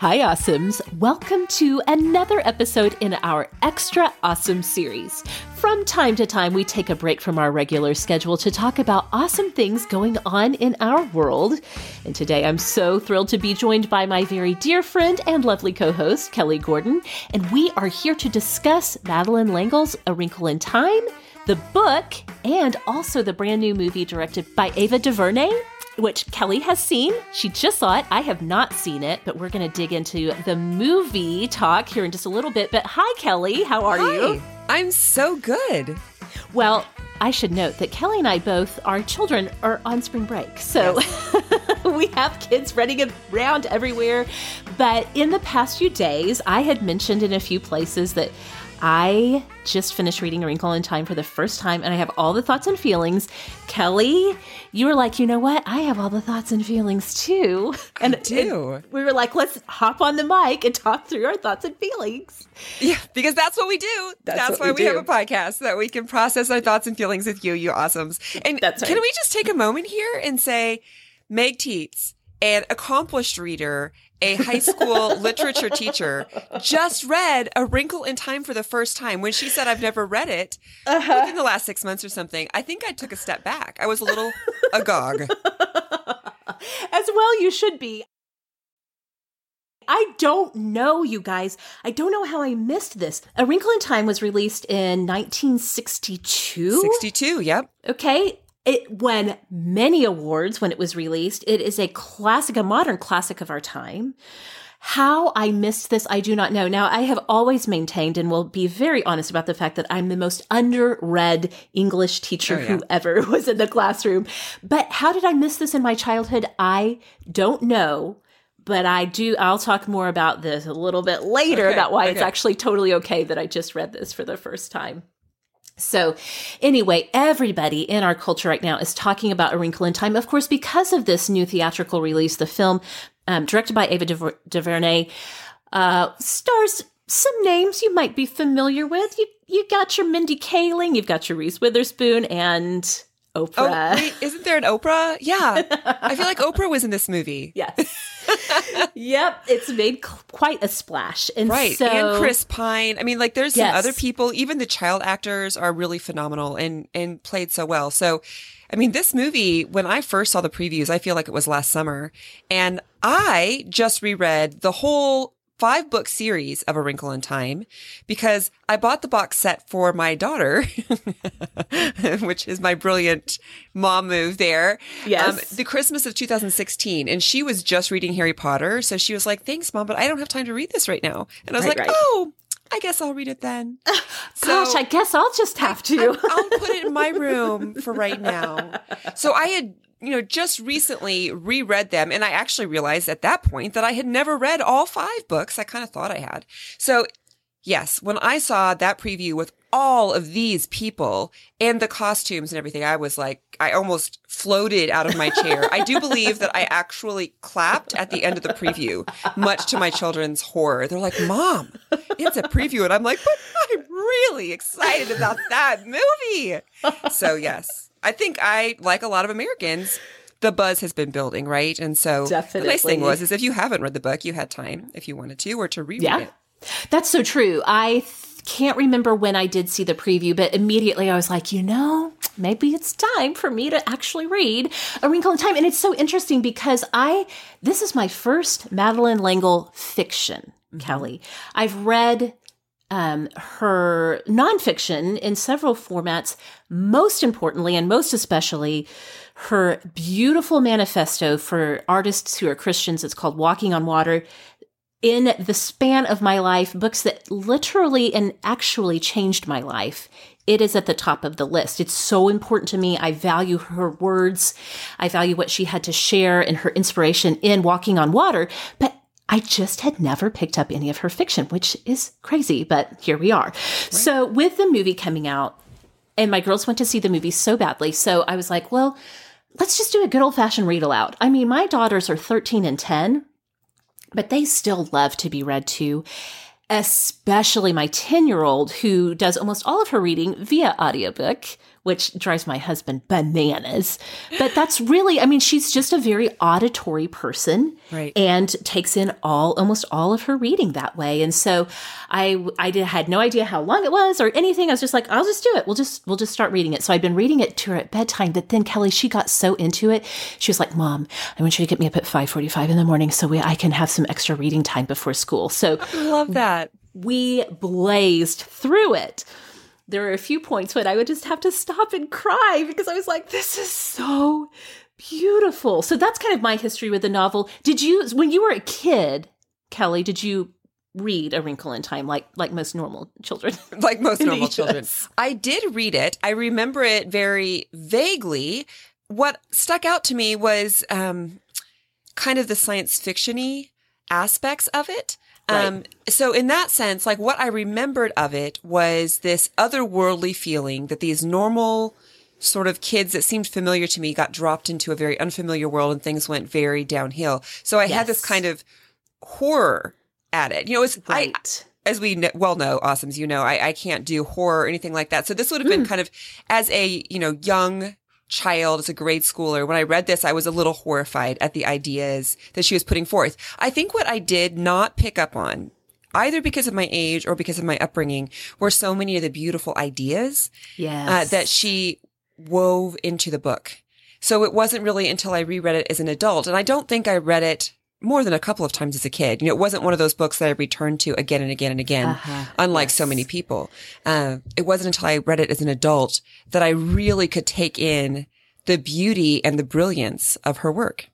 Hi, Awesomes. Welcome to another episode in our Extra Awesome series. From time to time, we take a break from our regular schedule to talk about awesome things going on in our world. And today, I'm so thrilled to be joined by my very dear friend and lovely co host, Kelly Gordon. And we are here to discuss Madeleine L'Engle's A Wrinkle in Time, the book, and also the brand new movie directed by Ava DuVernay which Kelly has seen. She just saw it. I have not seen it, but we're going to dig into the movie talk here in just a little bit. But hi, Kelly. How are hi. you? I'm so good. Well, I should note that Kelly and I both, our children are on spring break. So yes. we have kids running around everywhere. But in the past few days, I had mentioned in a few places that I just finished reading A Wrinkle in Time for the first time and I have all the thoughts and feelings. Kelly, you were like, you know what? I have all the thoughts and feelings too. And, I do. And we were like, let's hop on the mic and talk through our thoughts and feelings. Yeah, because that's what we do. That's, that's why we, we have a podcast so that we can process our thoughts and feelings with you, you awesomes. And that's right. can we just take a moment here and say, Meg Tietz, an accomplished reader a high school literature teacher, just read A Wrinkle in Time for the first time. When she said, I've never read it uh-huh. within the last six months or something, I think I took a step back. I was a little agog. As well, you should be. I don't know, you guys. I don't know how I missed this. A Wrinkle in Time was released in 1962. 62, yep. Okay. It won many awards when it was released. It is a classic, a modern classic of our time. How I missed this, I do not know. Now, I have always maintained and will be very honest about the fact that I'm the most underread English teacher oh, yeah. who ever was in the classroom. But how did I miss this in my childhood? I don't know. But I do, I'll talk more about this a little bit later okay, about why okay. it's actually totally okay that I just read this for the first time. So, anyway, everybody in our culture right now is talking about A Wrinkle in Time. Of course, because of this new theatrical release, the film, um, directed by Ava DuVernay, uh, stars some names you might be familiar with. You you got your Mindy Kaling, you've got your Reese Witherspoon, and Oprah. Oh, wait, isn't there an Oprah? Yeah. I feel like Oprah was in this movie. Yes. Yep. It's made quite a splash. And right. So, and Chris Pine. I mean, like there's some other people, even the child actors are really phenomenal and, and played so well. So, I mean, this movie, when I first saw the previews, I feel like it was last summer and I just reread the whole five book series of A Wrinkle in Time because I bought the box set for my daughter, which is my brilliant mom move there. Yes. Um, the Christmas of 2016. And she was just reading Harry Potter. So she was like, thanks, mom, but I don't have time to read this right now. And I was right, like, right. oh, I guess I'll read it then. So Gosh, I guess I'll just have to. I, will put it in my room for right now. So I had you know, just recently reread them. And I actually realized at that point that I had never read all five books. I kind of thought I had. So yes, when I saw that preview with all of these people and the costumes and everything, I was like, I almost floated out of my chair. I do believe that I actually clapped at the end of the preview, much to my children's horror. They're like, Mom, it's a preview. And I'm like, but I'm really excited about that movie. So, yes. I think I, like a lot of Americans, the buzz has been building, right? And so Definitely. the nice thing was is if you haven't read the book, you had time if you wanted to or to reread yeah. it. That's so true. I th- can't remember when I did see the preview, but immediately I was like, you know, maybe it's time for me to actually read A Wrinkle in Time. And it's so interesting because I, this is my first Madeleine L'Engle fiction, mm-hmm. Kelly. I've read um, her nonfiction in several formats, most importantly and most especially her beautiful manifesto for artists who are Christians. It's called Walking on Water. In the span of my life, books that literally and actually changed my life. It is at the top of the list. It's so important to me. I value her words. I value what she had to share and her inspiration in Walking on Water. But I just had never picked up any of her fiction, which is crazy, but here we are. Right. So, with the movie coming out, and my girls went to see the movie so badly, so I was like, well, let's just do a good old fashioned read aloud. I mean, my daughters are 13 and 10, but they still love to be read to, especially my 10 year old who does almost all of her reading via audiobook which drives my husband bananas. But that's really, I mean, she's just a very auditory person Right. and takes in all, almost all of her reading that way. And so I, I did, had no idea how long it was or anything. I was just like, I'll just do it. We'll just, we'll just start reading it. So I'd been reading it to her at bedtime. But then Kelly, she got so into it. She was like, mom, I want you to get me up at 545 in the morning so we, I can have some extra reading time before school. So I Love that. We blazed through it. There were a few points when I would just have to stop and cry because I was like, this is so beautiful. So that's kind of my history with the novel. Did you, when you were a kid, Kelly, did you read A Wrinkle in Time like like most normal children? like most normal children. I did read it. I remember it very vaguely. What stuck out to me was um, kind of the science fictiony aspects of it. Um, so in that sense, like what I remembered of it was this otherworldly feeling that these normal sort of kids that seemed familiar to me got dropped into a very unfamiliar world and things went very downhill. So I had this kind of horror at it. You know, it's I, as we kn- well know, awesomes, you know, I, I can't do horror or anything like that. So this would have been kind of as a, you know, young child, as a grade schooler, when I read this, I was a little horrified at the ideas that she was putting forth. I think what I did not pick up on, either because of my age or because of my upbringing, were so many of the beautiful ideas yes. uh, that she wove into the book. So it wasn't really until I reread it as an adult. And I don't think I read it more than a couple of times as a kid. You know, it wasn't one of those books that I returned to again and again and again, Uh-huh. unlike so many people. Uh, it wasn't until I read it as an adult that I really could take in the beauty and the brilliance of her work.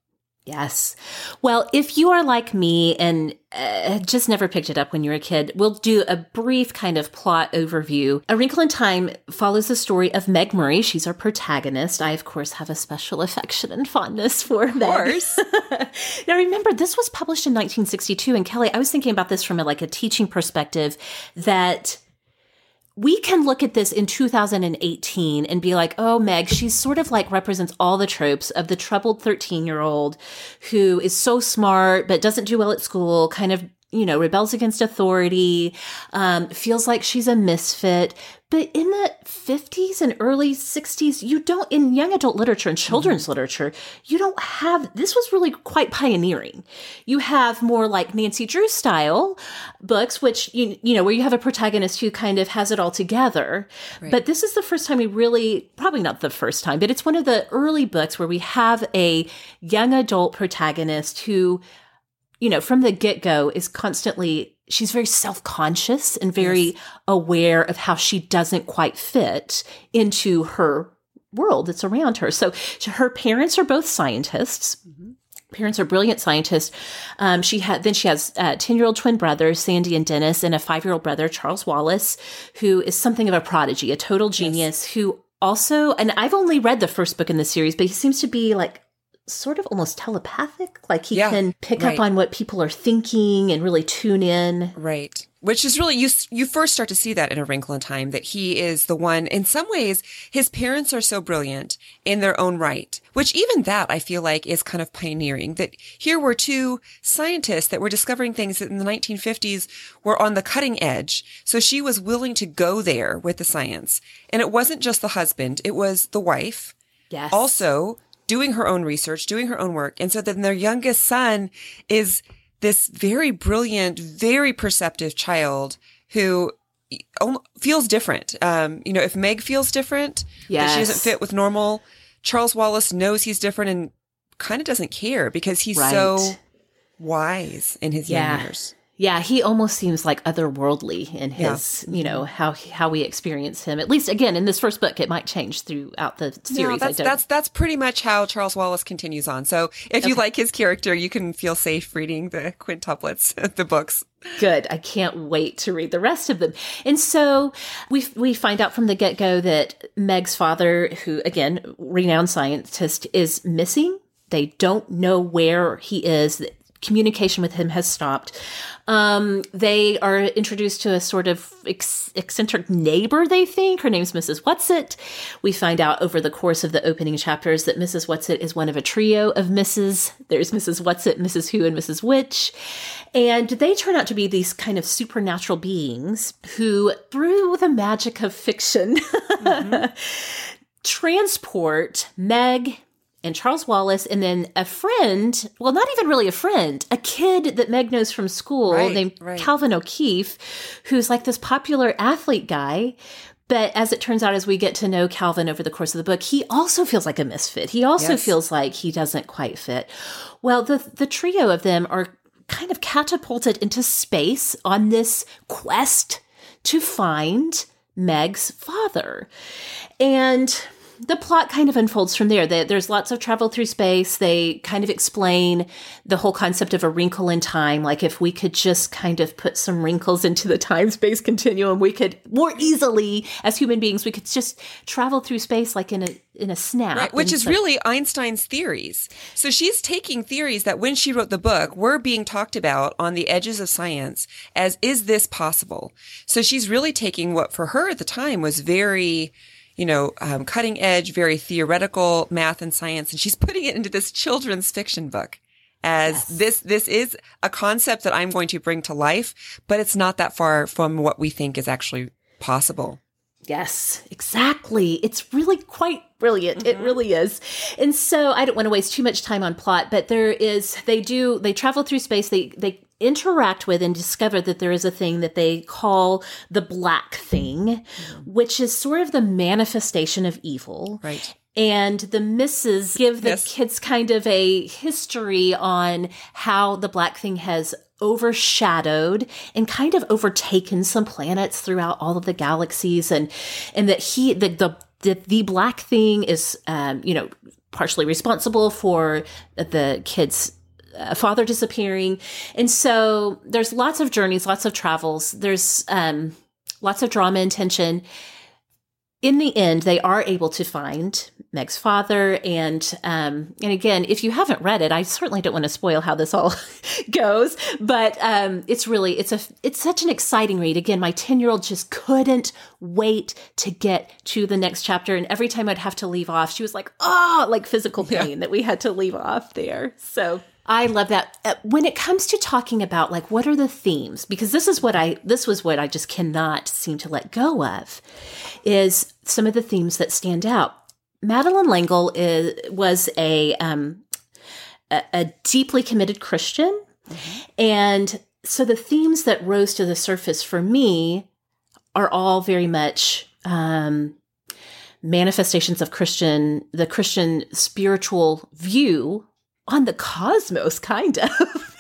Yes. Well, if you are like me and uh, just never picked it up when you were a kid, we'll do a brief kind of plot overview. A Wrinkle in Time follows the story of Meg Murray. She's our protagonist. I, of course, have a special affection and fondness for Meg. course. now, remember, this was published in 1962. And Kelly, I was thinking about this from a, like a teaching perspective that we can look at this in 2018 and be like, oh, Meg, she's sort of like represents all the tropes of the troubled 13 year old who is so smart but doesn't do well at school, kind of, you know, rebels against authority, um, feels like she's a misfit. But in the 50s and early 60s, you don't, in young adult literature and children's mm-hmm. literature, you don't have, this was really quite pioneering. You have more like Nancy Drew style books, which, you, you know, where you have a protagonist who kind of has it all together. But this is the first time we really, probably not the first time, but it's one of the early books where we have a young adult protagonist who, you know, from the get go is constantly, she's very self conscious and very aware of how she doesn't quite fit into her world that's around her. So her parents are both scientists. Parents are brilliant scientists. Um, she had then she has uh, ten year old twin brothers, Sandy and Dennis, and a five year old brother, Charles Wallace, who is something of a prodigy, a total genius. Who also, and I've only read the first book in the series, but he seems to be like sort of almost telepathic. Like he Yeah, can pick right. up on what people are thinking and really tune in. Right. Which is really, you, you first start to see that in A Wrinkle in Time, that he is the one, in some ways, his parents are so brilliant in their own right, which even that I feel like is kind of pioneering, that here were two scientists that were discovering things that in the 1950s were on the cutting edge. So she was willing to go there with the science. And it wasn't just the husband, it was the wife Yes. also doing her own research, doing her own work. And so then their youngest son is this very brilliant, very perceptive child who feels different. Um, you know, if Meg feels different, that she doesn't fit with normal, Charles Wallace knows he's different and kind of doesn't care because he's so wise in his young Yeah. years. Yeah, he almost seems like otherworldly in his, you know, how how we experience him. At least again in this first book, it might change throughout the No, series. I that's that's that's pretty much how Charles Wallace continues on. So if you Okay. like his character, you can feel safe reading the quintuplets, the books. good. I can't wait to read the rest of them. And so we we find out from the get go that Meg's father, who again renowned scientist, is missing. They don't know where he is. Communication with him has stopped. Um, they are introduced to a sort of ex- eccentric neighbor, they think. Her name's Mrs. Whatsit. We find out over the course of the opening chapters that Mrs. Whatsit is one of a trio of Mrs. There's Mrs. Whatsit, Mrs. Who, and Mrs. Which. And they turn out to be these kind of supernatural beings who, through the magic of fiction, transport Meg and Charles Wallace, and then a friend. Well, not even really a friend, a kid that Meg knows from school Right, named right. Calvin O'Keefe, who's like this popular athlete guy. But as it turns out, as we get to know Calvin over the course of the book, he also feels like a misfit. He also Yes. feels like he doesn't quite fit. Well, the the trio of them are kind of catapulted into space on this quest to find Meg's father. And the plot kind of unfolds from there. There- There's lots of travel through space. They kind of explain the whole concept of a wrinkle in time. Like if we could just kind of put some wrinkles into the time space continuum, we could more easily, as human beings, we could just travel through space like in a in a snap. Right, which And is so- really Einstein's theories. So she's taking theories that when she wrote the book were being talked about on the edges of science as is this possible? So she's really taking what for her at the time was very, you know, um, cutting edge, very theoretical math and science, and she's putting it into this children's fiction book. As this, this is a concept that I'm going to bring to life, but it's not that far from what we think is actually possible. Yes, exactly. It's really quite brilliant. Mm-hmm. It really is. And so I don't want to waste too much time on plot, but there is they do they travel through space, they they interact with and discover that there is a thing that they call the black thing, which is sort of the manifestation of evil. Right. And the misses give the Yes. kids kind of a history on how the black thing has overshadowed and kind of overtaken some planets throughout all of the galaxies and and that he the the the, the black thing is um you know partially responsible for the kids uh, father disappearing and so there's lots of journeys lots of travels there's um lots of drama and tension in the end, they are able to find Meg's father, and um, and again, if you haven't read it, I certainly don't want to spoil how this all goes. But um, it's really it's a it's such an exciting read. Again, my ten year old just couldn't wait to get to the next chapter, and every time I'd have to leave off, she was like, "Oh, like physical pain that we had to leave off there." So I love that. Uh, when it comes to talking about like what are the themes, because this is what I this was what I just cannot seem to let go of, is some of the themes that stand out. Madeleine L'Engle is was a um, a, a deeply committed Christian, and so the themes that rose to the surface for me are all very much um, manifestations of Christian, the Christian spiritual view on the cosmos, kind of.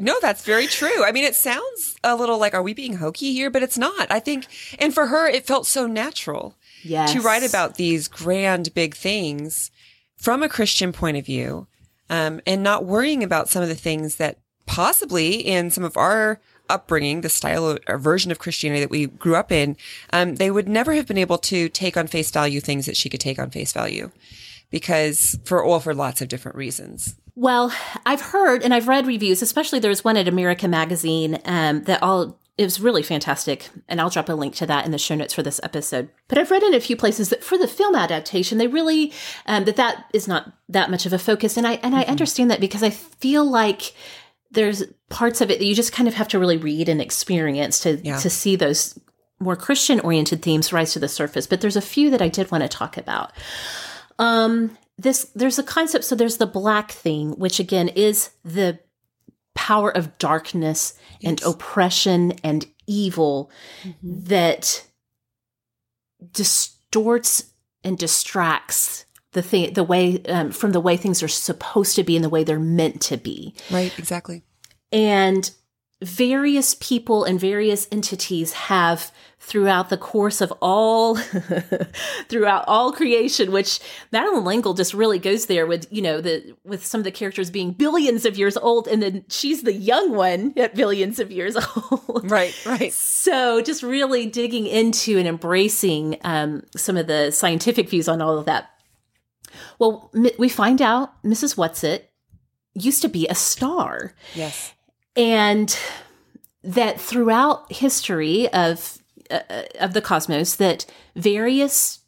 No, that's very true. I mean, it sounds a little like, are we being hokey here? But it's not. I think, and for her, it felt so natural yes. to write about these grand, big things from a Christian point of view, um, and not worrying about some of the things that possibly in some of our upbringing, the style of, or version of Christianity that we grew up in, um, they would never have been able to take on face value things that she could take on face value because for all for lots of different reasons. Well, I've heard and I've read reviews, especially there's one at America Magazine um, that all it was really fantastic, and I'll drop a link to that in the show notes for this episode. But I've read in a few places that for the film adaptation, they really um, that that is not that much of a focus, and I and I understand that because I feel like there's parts of it that you just kind of have to really read and experience to Yeah. to see those more Christian oriented themes rise to the surface. But there's a few that I did want to talk about. Um, this there's a concept. So there's the black thing, which again is the power of darkness and oppression and evil that distorts and distracts the thing the way um, from the way things are supposed to be and the way they're meant to be Right, exactly. and various people and various entities have throughout the course of all throughout all creation which Madeleine L'Engle just really goes there with you know the with some of the characters being billions of years old and then she's the young one at billions of years old Right, right. so just really digging into and embracing um, some of the scientific views on all of that well we find out mrs whatsit used to be a star Yes. And that throughout history of uh, of the cosmos that various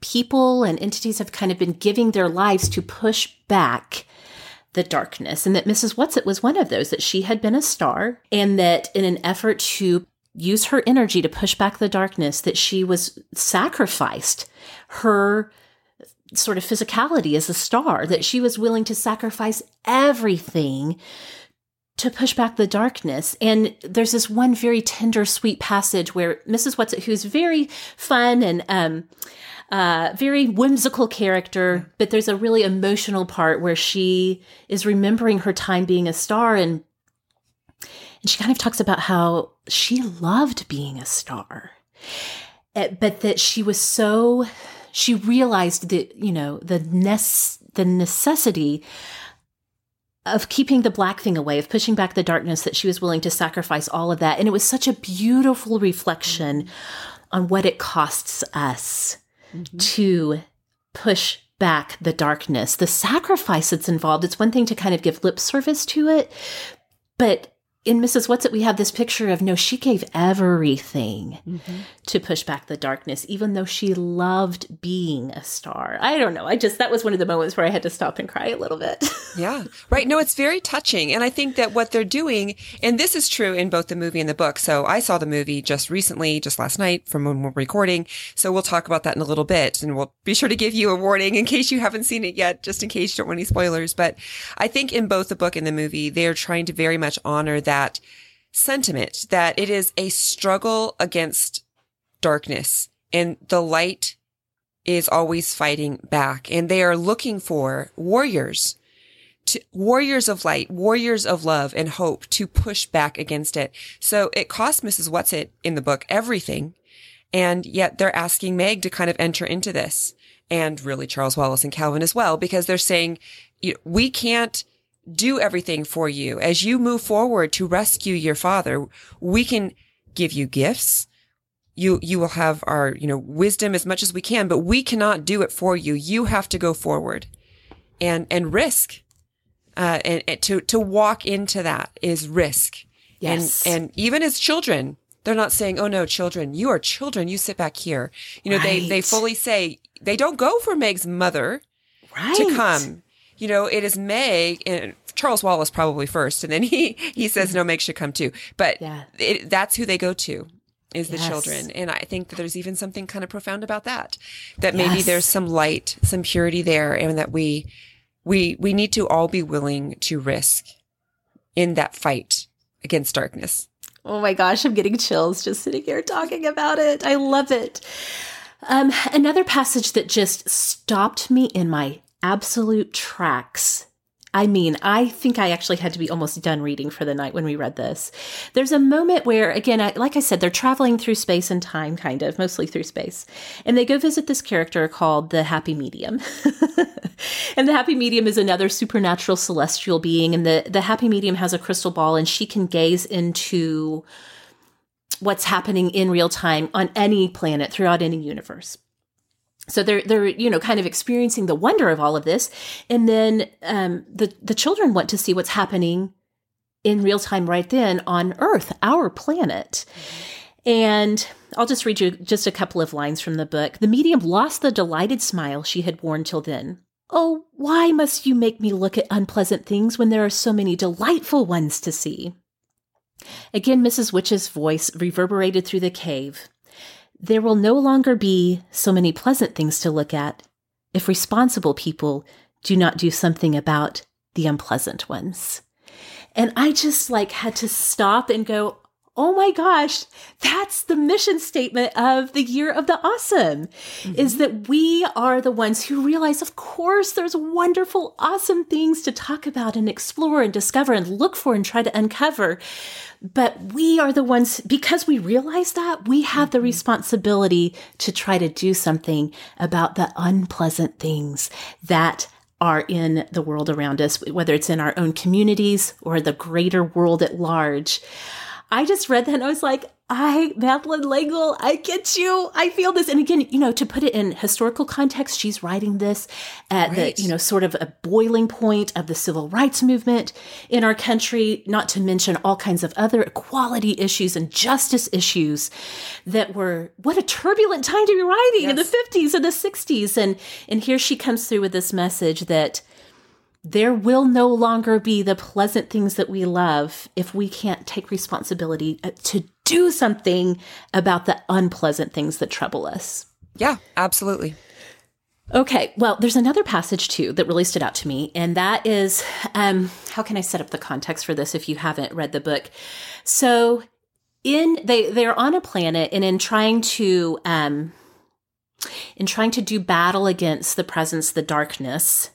people and entities have kind of been giving their lives to push back the darkness and that Mrs. Whatsit was one of those that she had been a star and that in an effort to use her energy to push back the darkness, that she was sacrificed her sort of physicality as a star, that she was willing to sacrifice everything to push back the darkness. And there's this one very tender, sweet passage where Mrs. Whatsit, who's very fun and um, uh, very whimsical character, but there's a really emotional part where she is remembering her time being a star and and she kind of talks about how she loved being a star, eh, but that she was so she realized that you know the ness the necessity of keeping the black thing away, of pushing back the darkness, that she was willing to sacrifice all of that. And it was such a beautiful reflection on what it costs us mm-hmm. to push back the darkness, the sacrifice that's involved. It's one thing to kind of give lip service to it, but in Mrs. Whatsit, we have this picture of no, she gave everything mm-hmm. to push back the darkness, even though she loved being a star. I don't know. I just, that was one of the moments where I had to stop and cry a little bit. yeah. Right. No, it's very touching. And I think that what they're doing, and this is true in both the movie and the book. So I saw the movie just recently, just last night from when we're recording. So we'll talk about that in a little bit and we'll be sure to give you a warning in case you haven't seen it yet, just in case you don't want any spoilers. But I think in both the book and the movie, they're trying to very much honor that that sentiment that it is a struggle against darkness and the light is always fighting back and they are looking for warriors to, warriors of light, warriors of love and hope to push back against it. So it cost Mrs. Whatsit in the book everything. And yet they're asking Meg to kind of enter into this and really Charles Wallace and Calvin as well, because they're saying, we can't do everything for you. As you move forward to rescue your father, we can give you gifts. You, you will have our, you know, wisdom as much as we can, but we cannot do it for you. You have to go forward and, and risk. Uh, and, and to, to walk into that is risk. Yes. And, and even as children, they're not saying, Oh no, children, you are children. You sit back here. You know, right. they, they fully say they don't go for Meg's mother right. to come you know, it is Meg and Charles Wallace probably first, and then he he says no, Meg should come too. But yeah. it, that's who they go to is the yes. children, and I think that there's even something kind of profound about that. That maybe yes. there's some light, some purity there, and that we we we need to all be willing to risk in that fight against darkness. Oh my gosh, I'm getting chills just sitting here talking about it. I love it. Um, another passage that just stopped me in my absolute tracks. I mean, I think I actually had to be almost done reading for the night when we read this. There's a moment where, again, I, like I said, they're traveling through space and time, kind of, mostly through space. And they go visit this character called the Happy Medium. and the Happy Medium is another supernatural celestial being. And the, the Happy Medium has a crystal ball and she can gaze into what's happening in real time on any planet throughout any universe so they're they're you know kind of experiencing the wonder of all of this. And then um, the the children want to see what's happening in real time right then on earth our planet. And i'll just read you just a couple of lines from the book. The medium lost the delighted smile she had worn till then. Oh why must you make me look at unpleasant things when there are so many delightful ones to see? Again mrs which's voice reverberated through the cave there will no longer be so many pleasant things to look at if responsible people do not do something about the unpleasant ones. And I just like had to stop and go, oh my gosh, that's the mission statement of the year of the awesome mm-hmm. is that we are the ones who realize, of course, there's wonderful, awesome things to talk about and explore and discover and look for and try to uncover. But we are the ones, because we realize that, we have the mm-hmm. responsibility to try to do something about the unpleasant things that are in the world around us, whether it's in our own communities or the greater world at large. I just read that and I was like, I, Madeleine L'Engle, I get you. I feel this. And again, you know, to put it in historical context, she's writing this at right. the, you know, sort of a boiling point of the civil rights movement in our country, not to mention all kinds of other equality issues and justice issues that were, what a turbulent time to be writing yes. in the 50s and the 60s. And, and here she comes through with this message that, there will no longer be the pleasant things that we love if we can't take responsibility uh, to do something about the unpleasant things that trouble us. Yeah, absolutely. Okay, well, there's another passage too that really stood out to me, and that is um, how can I set up the context for this if you haven't read the book? So, in they they're on a planet, and in trying to um, in trying to do battle against the presence, the darkness,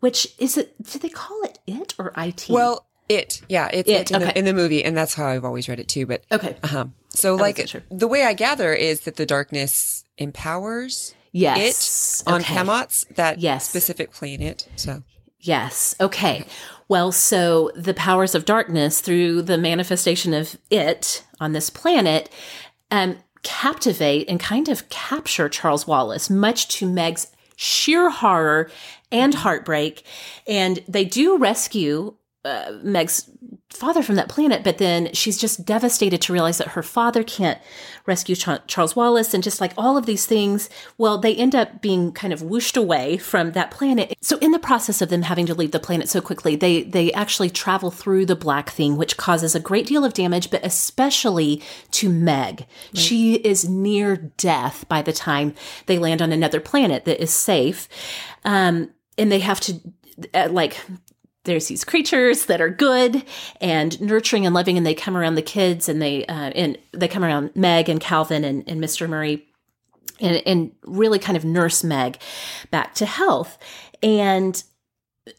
which is it? Do they call it it or it? Well, it, yeah, it's It, it, in, okay. the, in the movie, and that's how I've always read it too. But okay, uh-huh. so, like, sure. the way I gather is that the darkness empowers yes, it on okay. Camazotz, that Yes. specific planet. So, Yes. Okay. Well, so the powers of darkness through the manifestation of it on this planet um, captivate and kind of capture Charles Wallace, much to Meg's sheer horror and heartbreak. And they do rescue uh, Meg's father from that planet, but then she's just devastated to realize that her father can't rescue Cha- Charles Wallace and just like all of these things. Well, they end up being kind of whooshed away from that planet. So in the process of them having to leave the planet so quickly, they they actually travel through the black thing, which causes a great deal of damage, but especially to Meg. She is near death by the time they land on another planet that is safe. Um, and they have to uh, like there's these creatures that are good and nurturing and loving and they come around the kids and they uh, and they come around meg and calvin and, and mr murray and, and really kind of nurse meg back to health. And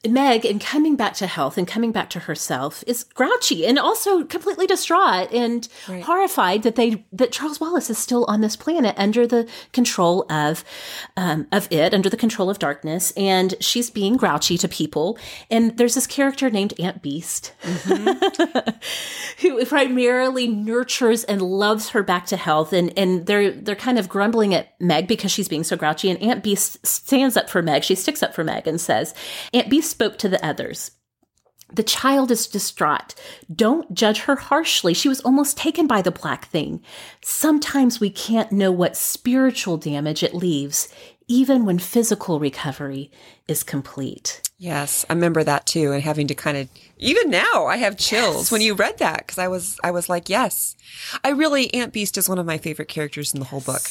Meg, in coming back to health and coming back to herself, is grouchy and also completely distraught and Right. horrified that they that Charles Wallace is still on this planet under the control of um, of it, under the control of darkness, and she's being grouchy to people. And there's this character named Aunt Beast, who primarily nurtures and loves her back to health. And and they're they're kind of grumbling at Meg because she's being so grouchy. And Aunt Beast stands up for Meg. She sticks up for Meg and says, Aunt Beast spoke to the others. The child is distraught. Don't judge her harshly. She was almost taken by the black thing. Sometimes we can't know what spiritual damage it leaves, even when physical recovery is complete. yes, I remember that too. And having to kind of, even now, I have chills when you read that because I was, I was like, yes, I really, Aunt Beast is one of my favorite characters in the whole book.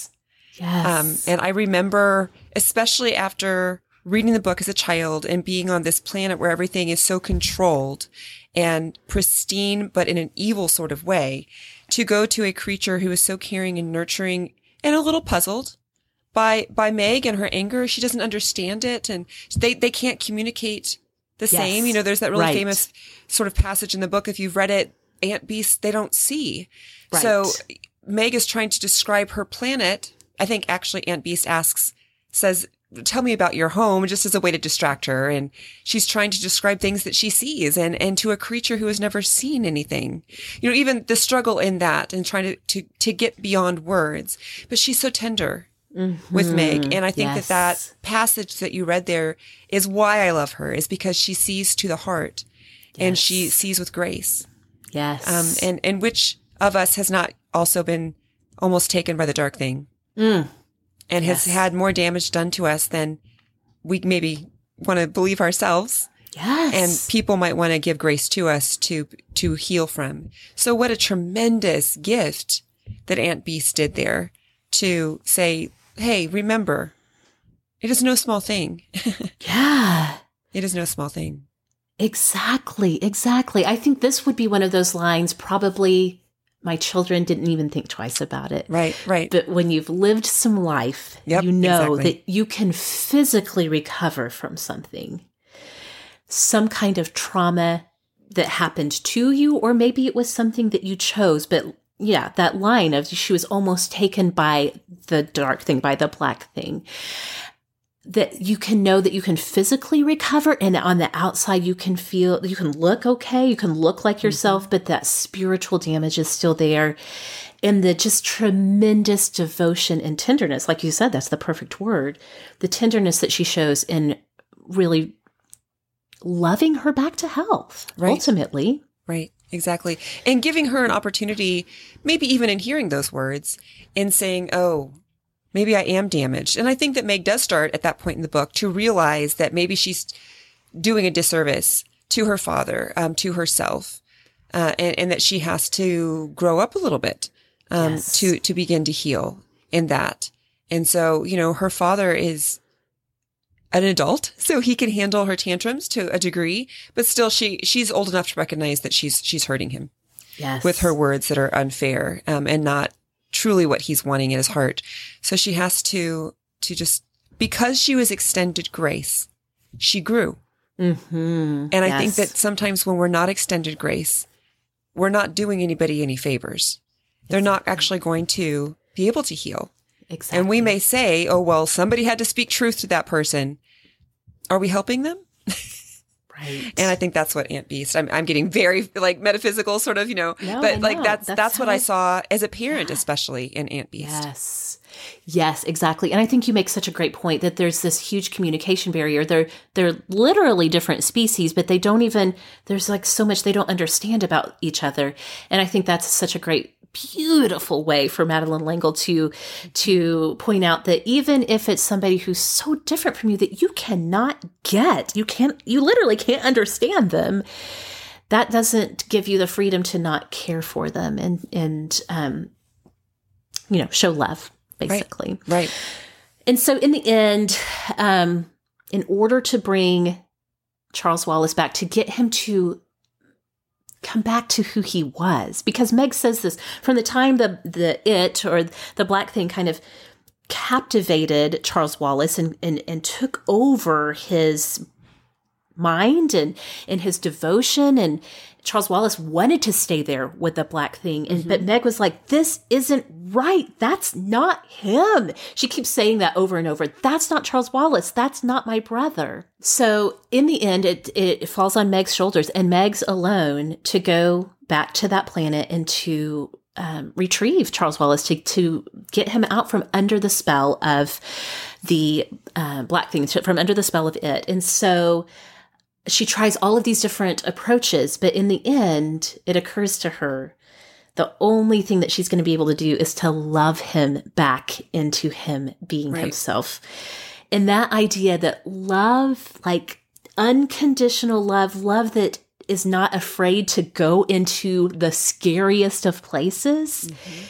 Yes. Um, and I remember, especially after reading the book as a child and being on this planet where everything is so controlled and pristine, but in an evil sort of way, to go to a creature who is so caring and nurturing and a little puzzled by, by Meg and her anger. She doesn't understand it and they, they can't communicate the same. You know, there's that really Right. famous sort of passage in the book. If you've read it, Aunt Beast, they don't see. So Meg is trying to describe her planet. I think actually Aunt Beast asks, says, tell me about your home just as a way to distract her. And she's trying to describe things that she sees and, and to a creature who has never seen anything. You know, even the struggle in that and trying to, to, to get beyond words. But she's so tender with Meg. And I think Yes. that that passage that you read there is why I love her is because she sees to the heart and she sees with grace. yes. Um, and, and which of us has not also been almost taken by the dark thing Mm. And has had more damage done to us than we maybe want to believe ourselves yes. and people might want to give grace to us to, to heal from. So what a tremendous gift that Aunt Beast did there to say, Hey, remember, it is no small thing. yeah. it is no small thing. Exactly, exactly. I think this would be one of those lines probably my children didn't even think twice about it. Right, right. But when you've lived some life, Yep, you know exactly. that you can physically recover from something, some kind of trauma that happened to you, or maybe it was something that you chose. But yeah, that line of she was almost taken by the dark thing, by the black thing. That you can know that you can physically recover, and on the outside, you can feel, you can look okay, you can look like mm-hmm. yourself, but that spiritual damage is still there and the just tremendous devotion and tenderness like you said that's the perfect word the tenderness that she shows in really loving her back to health Right. ultimately Right, exactly. And giving her an opportunity, maybe even in hearing those words and saying, oh, maybe I am damaged. And I think that Meg does start at that point in the book to realize that maybe she's doing a disservice to her father, um, to herself, uh, and, and that she has to grow up a little bit um, Yes. to to begin to heal in that. And so, you know, her father is an adult, so he can handle her tantrums to a degree, but still, she she's old enough to recognize that she's she's hurting him Yes. with her words that are unfair um, and not truly what he's wanting in his heart. So she has to to just because she was extended grace, she grew. Mm-hmm. And I think that sometimes when we're not extended grace, we're not doing anybody any favors. They're not actually going to be able to heal. exactly. And we may say, oh, well, somebody had to speak truth to that person. Are we helping them? right. And I think that's what Aunt Beast. I'm, I'm getting very like metaphysical, sort of, you know. No, but I like that's That's that's, what how I saw as a parent, especially in Aunt Beast. Yes. Yes, exactly. And I think you make such a great point that there's this huge communication barrier. They're they're literally different species, but they don't even there's like so much they don't understand about each other. And I think that's such a great beautiful way for Madeleine L'Engle to to point out that even if it's somebody who's so different from you that you cannot get, you can't you literally can't understand them, that doesn't give you the freedom to not care for them and and um you know show love basically Right. and so in the end um in order to bring charles wallace back to get him to come back to who he was. Because meg says this from the time the the it or the black thing kind of captivated charles wallace and and, and took over his mind and and his devotion and Charles Wallace wanted to stay there with the black thing. And mm-hmm. but Meg was like this isn't right that's not him. She keeps saying that over and over. That's not Charles Wallace. That's not my brother. So in the end it it falls on Meg's shoulders and Meg's alone to go back to that planet and to um, retrieve Charles Wallace to to get him out from under the spell of the uh, black thing from under the spell of it. And so she tries all of these different approaches, but in the end, it occurs to her the only thing that she's going to be able to do is to love him back into him being Right. himself. And that idea that love, like unconditional love, love that is not afraid to go into the scariest of places, mm-hmm.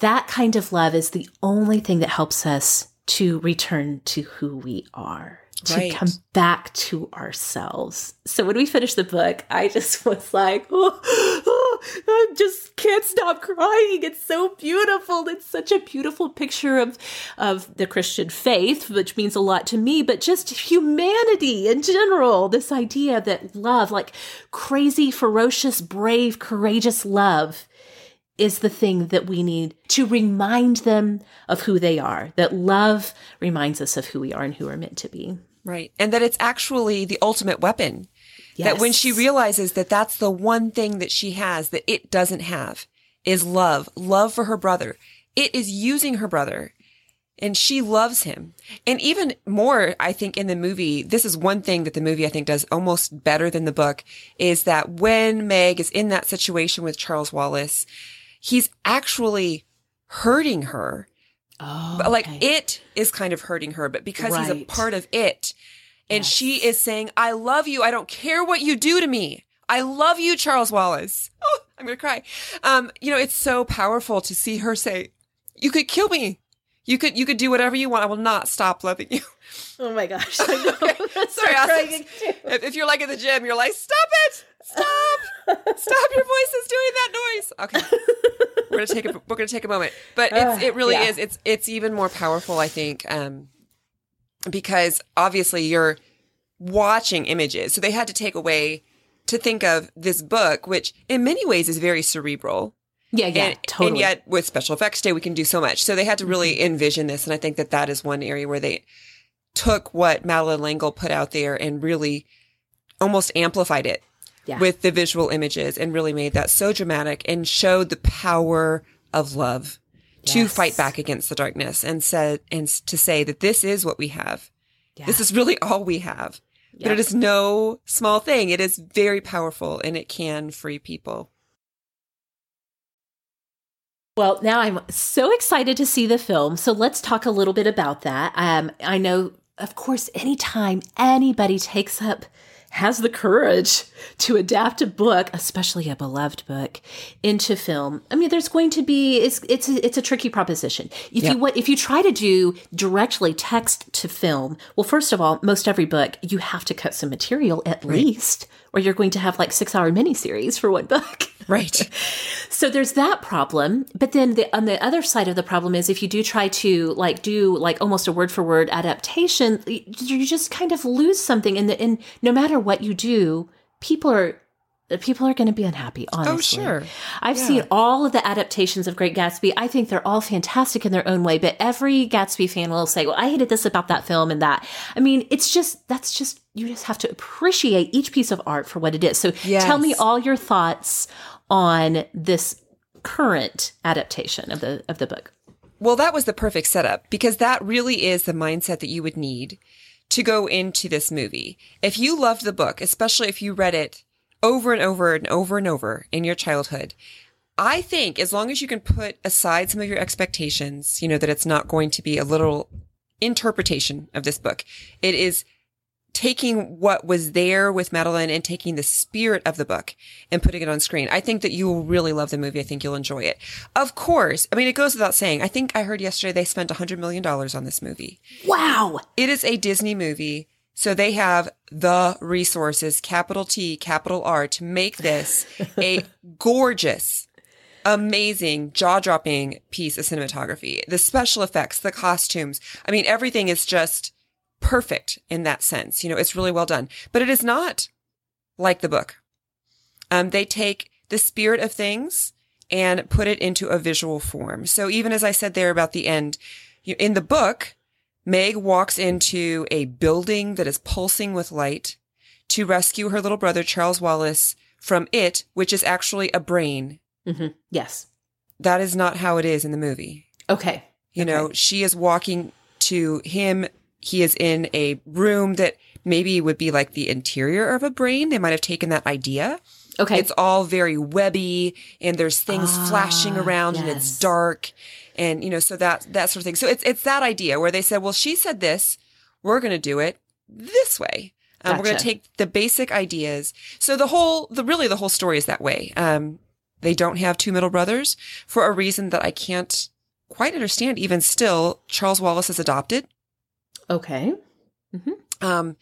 that kind of love is the only thing that helps us to return to who we are to Right. come back to ourselves. So when we finished the book, I just was like, oh, oh, I just can't stop crying. It's so beautiful. It's such a beautiful picture of of the Christian faith, which means a lot to me, but just humanity in general. This idea that love, like crazy, ferocious, brave, courageous love, is the thing that we need to remind them of who they are. That love reminds us of who we are and who we're meant to be. Right. And that it's actually the ultimate weapon. That when she realizes that that's the one thing that she has that it doesn't have is love, love for her brother. It is using her brother and she loves him. And even more, I think in the movie, this is one thing that the movie I think does almost better than the book is that when Meg is in that situation with Charles Wallace, he's actually hurting her Oh, but like okay. it is kind of hurting her, but because he's a part of it, and Yes. she is saying, I love you. I don't care what you do to me. I love you, Charles Wallace. Oh, I'm going to cry. Um, you know, it's so powerful to see her say, you could kill me. You could, you could do whatever you want. I will not stop loving you. Oh my gosh. I know. Sorry, Austin. crying too. If, if you're like at the gym, you're like, stop it. Stop. stop. Your voice is doing that noise. Okay. We're to take a, we're to take a moment, but it's, it really yeah. is. It's, it's even more powerful, I think. Um, because obviously you're watching images. So they had to take away to think of this book, which in many ways is very cerebral. Yeah, yeah, and, totally. and yet with special effects today, we can do so much. So they had to really Mm-hmm. envision this. And I think that that is one area where they took what Madeleine L'Engle put out there and really almost amplified it Yeah. with the visual images and really made that so dramatic and showed the power of love to fight back against the darkness and said, and to say that this is what we have. yeah. This is really all we have. But it is no small thing. It is very powerful and it can free people. Well, now I'm so excited to see the film. So let's talk a little bit about that. Um, I know of course, anytime anybody takes up has the courage to adapt a book, especially a beloved book, into film. I mean, there's going to be it's it's a, it's a tricky proposition. If yep. you what if you try to do directly text to film, well, first of all, most every book you have to cut some material at right. least, or you're going to have like six hour miniseries for one book. Right. so there's that problem. But then the, on the other side of the problem is if you do try to like do like almost a word for word adaptation, you just kind of lose something. And, the, and no matter what you do, people are people are going to be unhappy oh, honestly oh sure i've yeah. seen all of the adaptations of great gatsby i think they're all fantastic in their own way but every gatsby fan will say well i hated this about that film and that i mean it's just that's just you just have to appreciate each piece of art for what it is so yes. tell me all your thoughts on this current adaptation of the of the book. Well, that was the perfect setup because that really is the mindset that you would need to go into this movie. If you loved the book, especially if you read it over and over and over and over in your childhood, I think as long as you can put aside some of your expectations, you know, that it's not going to be a literal interpretation of this book. It is taking what was there with Madeleine and taking the spirit of the book and putting it on screen. I think that you will really love the movie. I think you'll enjoy it. Of course. I mean, it goes without saying. I think I heard yesterday they spent $100 million on this movie. Wow. It is a Disney movie. So they have the resources, capital T, capital R, to make this a gorgeous, amazing, jaw dropping piece of cinematography. The special effects, the costumes. I mean, everything is just perfect in that sense. You know, it's really well done, but it is not like the book. Um, they take the spirit of things and put it into a visual form. So even as I said there about the end, you, in the book, Meg walks into a building that is pulsing with light to rescue her little brother, Charles Wallace, from it, which is actually a brain. Mm-hmm. Yes. That is not how it is in the movie. Okay. You okay. know, she is walking to him he is in a room that maybe would be like the interior of a brain. They might have taken that idea. Okay. It's all very webby and there's things ah, flashing around yes. and it's dark. And, you know, so that, that sort of thing. So it's, it's that idea where they said, well, she said this. We're going to do it this way. Um, gotcha. We're going to take the basic ideas. So the whole, the really the whole story is that way. Um, they don't have two middle brothers for a reason that I can't quite understand. Even still, Charles Wallace is adopted. Okay. Mm-hmm. Um,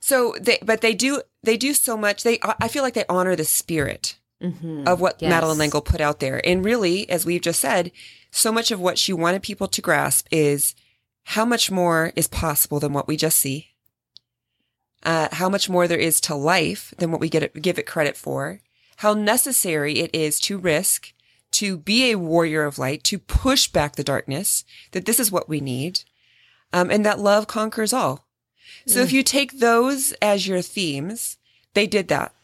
so they, but they do, they do so much. They, I feel like they honor the spirit mm-hmm. of what yes. Madeleine L'Engle put out there. And really, as we've just said, so much of what she wanted people to grasp is how much more is possible than what we just see. Uh, how much more there is to life than what we get it, give it credit for. How necessary it is to risk, to be a warrior of light, to push back the darkness, that this is what we need um, and that love conquers all. So mm. if you take those as your themes, they did that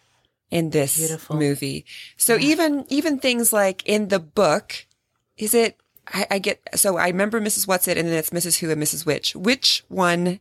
in this Beautiful. movie. So yeah. even even things like in the book, is it? I, I, get so I remember Mrs. Whatsit, and then it's Mrs. Who and Mrs. Which. Which one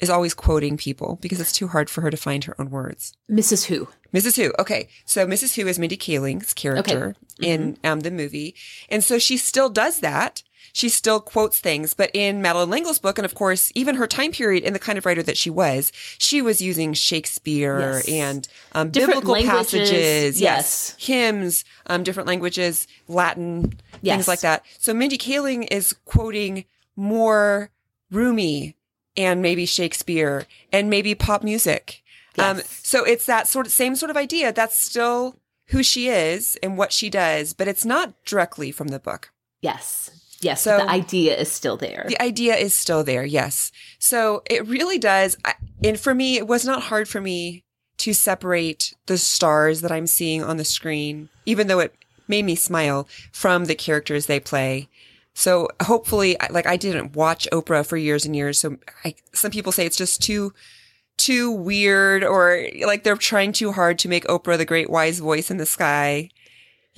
is always quoting people because it's too hard for her to find her own words? Mrs. Who. Mrs. Who. Okay, so Mrs. Who is Mindy Kaling's character okay. mm-hmm. in um, the movie, and so she still does that she still quotes things. But in Madeleine L'Engle's book, and of course, even her time period and the kind of writer that she was, she was using Shakespeare yes. and um, biblical languages. passages, yes, yes. hymns, um, different languages, Latin, yes. things like that. So Mindy Kaling is quoting more Rumi and maybe Shakespeare and maybe pop music. Um, so it's that sort of same sort of idea. That's still who she is and what she does, but it's not directly from the book. Yes. Yes, so the idea is still there. The idea is still there. Yes. So it really does. And for me, it was not hard for me to separate the stars that I'm seeing on the screen, even though it made me smile from the characters they play. So hopefully, like I didn't watch Oprah for years and years. So I, some people say it's just too, too weird or like they're trying too hard to make Oprah the great wise voice in the sky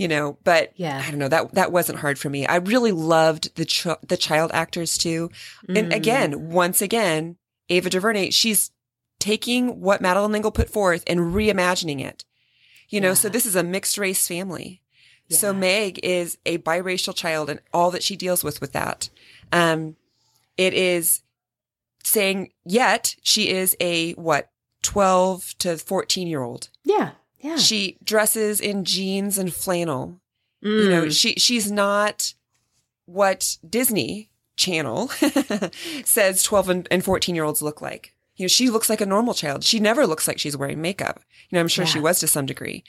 you know, but yeah, I don't know that that wasn't hard for me. I really loved the ch- the child actors too. Mm. And again, once again, Ava DuVernay, she's taking what Madeleine L'Engle put forth and reimagining it. You know, yeah. so this is a mixed race family. Yeah. So Meg is a biracial child and all that she deals with with that. Um, it is saying yet she is a what 12 to 14 year old. Yeah. Yeah. She dresses in jeans and flannel. You know, Mm. she she's not what Disney Channel says 12 and, and 14 year olds look like. You know, she looks like a normal child. She never looks like she's wearing makeup. You know, I'm sure she was to some degree.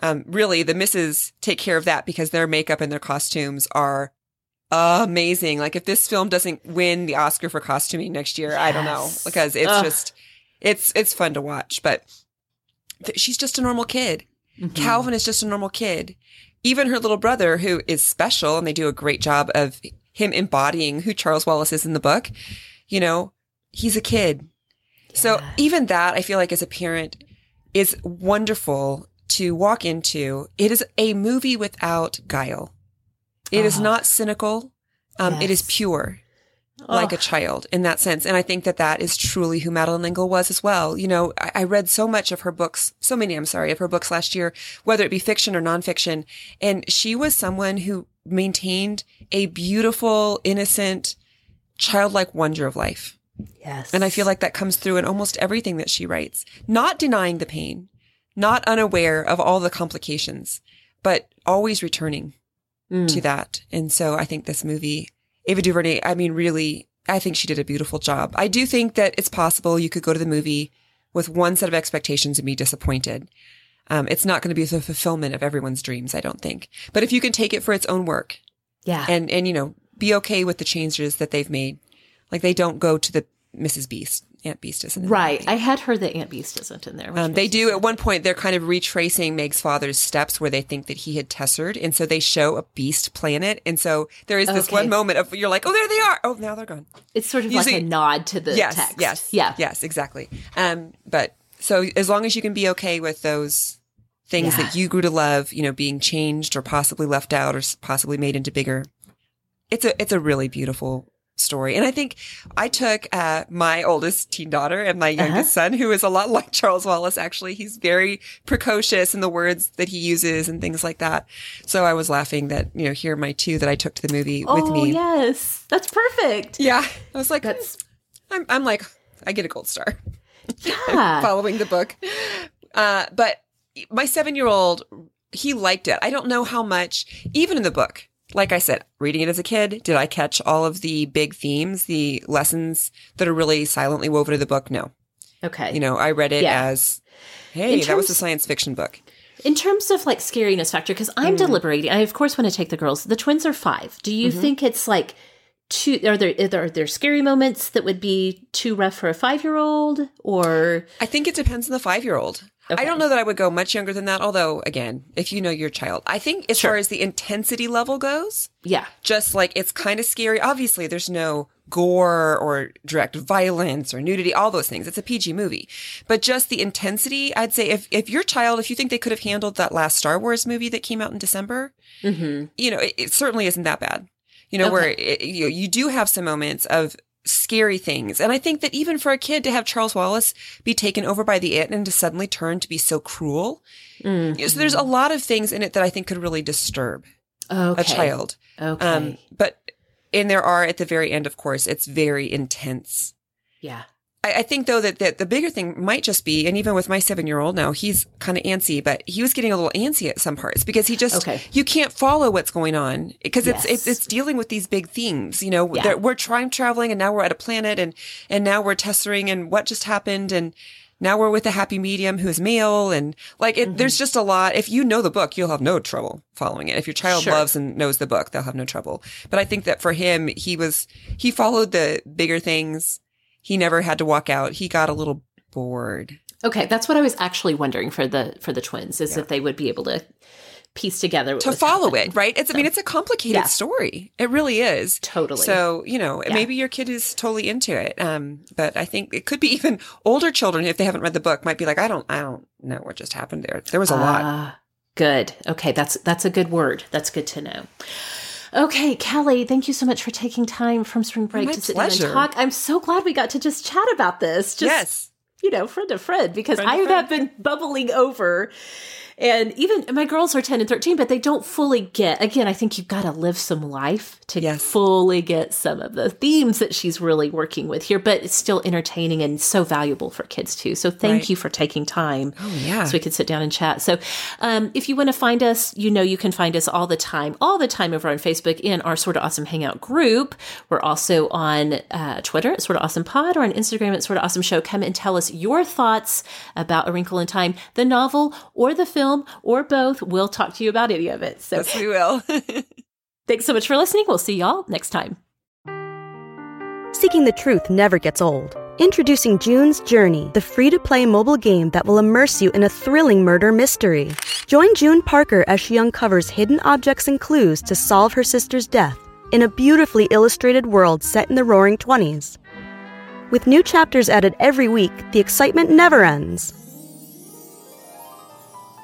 Um, really, the misses take care of that because their makeup and their costumes are amazing. Like if this film doesn't win the Oscar for costuming next year, I don't know because it's Ugh. just it's it's fun to watch. But th- she's just a normal kid. Mhm. Calvin is just a normal kid. Even her little brother, who is special, and they do a great job of him embodying who Charles Wallace is in the book. You know, he's a kid. So even that, I feel like as a parent, is wonderful to walk into. It is a movie without guile. It is Oh. not cynical. Um, It is Yes. Like a child in that sense. And I think that that is truly who Madeleine L'Engle was as well. You know, I, I read so much of her books, so many, I'm sorry, of her books last year, whether it be fiction or nonfiction. And she was someone who maintained a beautiful, innocent, childlike wonder of life. Yes. And I feel like that comes through in almost everything that she writes, not denying the pain, not unaware of all the complications, but always returning Mm. to that. And so I think this movie, Ava DuVernay, I mean, really, I think she did a beautiful job. I do think that it's possible you could go to the movie with one set of expectations and be disappointed. Um, it's not going to be the fulfillment of everyone's dreams, I don't think. But if you can take it for its own work Yeah. and, and, you know, be okay with the changes that they've made, like they don't go to the Mrs. Beast, Aunt Beast isn't right. movie. I had heard that Aunt Beast isn't in there. Um, they do at one point. They're kind of retracing Meg's father's steps where they think that he had tessered, and so they show a beast planet. And so there is this Okay. one moment of you're like, oh, there they are. Oh, now they're gone. It's sort of You like a nod to the yes, text. yes, Yeah. yes, exactly. Um, but so as long as you can be okay with those things Yeah. that you grew to love, you know, being changed or possibly left out or possibly made into bigger, it's a it's a really beautiful story. And I think I took uh, my oldest teen daughter and my youngest son, who is a lot like Charles Wallace. Actually, he's very precocious in the words that he uses and things like that. So I was laughing that you know here are my two that I took to the movie with me. oh, me. yes. That's perfect. Yeah, I was like, That's I'm, I'm like, I get a gold star. yeah. following the book. Uh, but my seven year old, he liked it. I don't know how much, even in the book. Like I said, reading it as a kid, did I catch all of the big themes, the lessons that are really silently woven in the book? No. Okay. You know, I read it Yeah. as, hey, In that was a science fiction book. In terms of like scariness factor, because Mm. I'm deliberating, I of course want to take the girls. The twins are five. Do you Mm-hmm. think it's like too? Are there, are there scary moments that would be too rough for a five year old? Or I think it depends on the five year old. Okay. I don't know that I would go much younger than that, although, again, if you know your child, I think as far as the intensity level goes, yeah, just like it's kind of scary. Obviously, there's no gore or direct violence or nudity, all those things. It's a PG movie. But just the intensity, I'd say if, if your child, if you think they could have handled that last Star Wars movie that came out in December, hmm you know, it, it certainly isn't that bad. You know, where it, you, you do have some moments of scary things. And I think that even for a kid to have Charles Wallace be taken over by the it and to suddenly turn to be so cruel. Mm. So there's a lot of things in it that I think could really disturb okay, a child. Okay, Um, but and there are at the very end, of course, it's very intense. yeah, I, I think though that, that the bigger thing might just be, and even with my seven year old now, he's kind of antsy, but he was getting a little antsy at some parts because he just Okay. you can't follow what's going on because it's, Yes. it's it's dealing with these big themes. You know, Yeah. We're time traveling, and now we're at a planet, and and now we're tessering, and what just happened, and now we're with a happy medium who is male, and like it, Mm-hmm. there's just a lot. If you know the book, you'll have no trouble following it. If your child Sure. loves and knows the book, they'll have no trouble. But I think that for him, he was he followed the bigger things. He never had to walk out. He got a little bored. okay. That's what I was actually wondering for the for the twins is if they would be able to piece together what to follow happening. it, right? It's, I mean, it's a complicated Yeah. story. It really is. Totally. So, you know, Yeah. maybe your kid is totally into it. Um, but I think it could be even older children, if they haven't read the book, might be like, I don't, I don't know what just happened there. There was a lot. Ah, Good. Okay, that's that's a good word. That's good to know. Okay, Kelly, thank you so much for taking time from spring break My to sit pleasure. down and talk. I'm so glad we got to just chat about this. Just yes. you know, friend to friend, because Friend I have been bubbling over and even my girls are 10 and 13, but they don't fully get, again, I think you've got to live some life to Yes. fully get some of the themes that she's really working with here, but it's still entertaining and so valuable for kids too. So thank Right. you for taking time Oh, yeah. so we could sit down and chat. So, um, if you want to find us, you know you can find us all the time, all the time over on Facebook in our Sort of Awesome Hangout group. We're also on uh, Twitter at Sort of Awesome Pod or on Instagram at Sort of Awesome Show. Come and tell us your thoughts about A Wrinkle in Time, the novel or the film or both. We'll talk to you about any of it. So, Yes, we will. thanks so much for listening. We'll see y'all next time. Seeking the truth never gets old. Introducing June's Journey, the free to play mobile game that will immerse you in a thrilling murder mystery. Join June Parker as she uncovers hidden objects and clues to solve her sister's death in a beautifully illustrated world set in the roaring 20s. With new chapters added every week, the excitement never ends.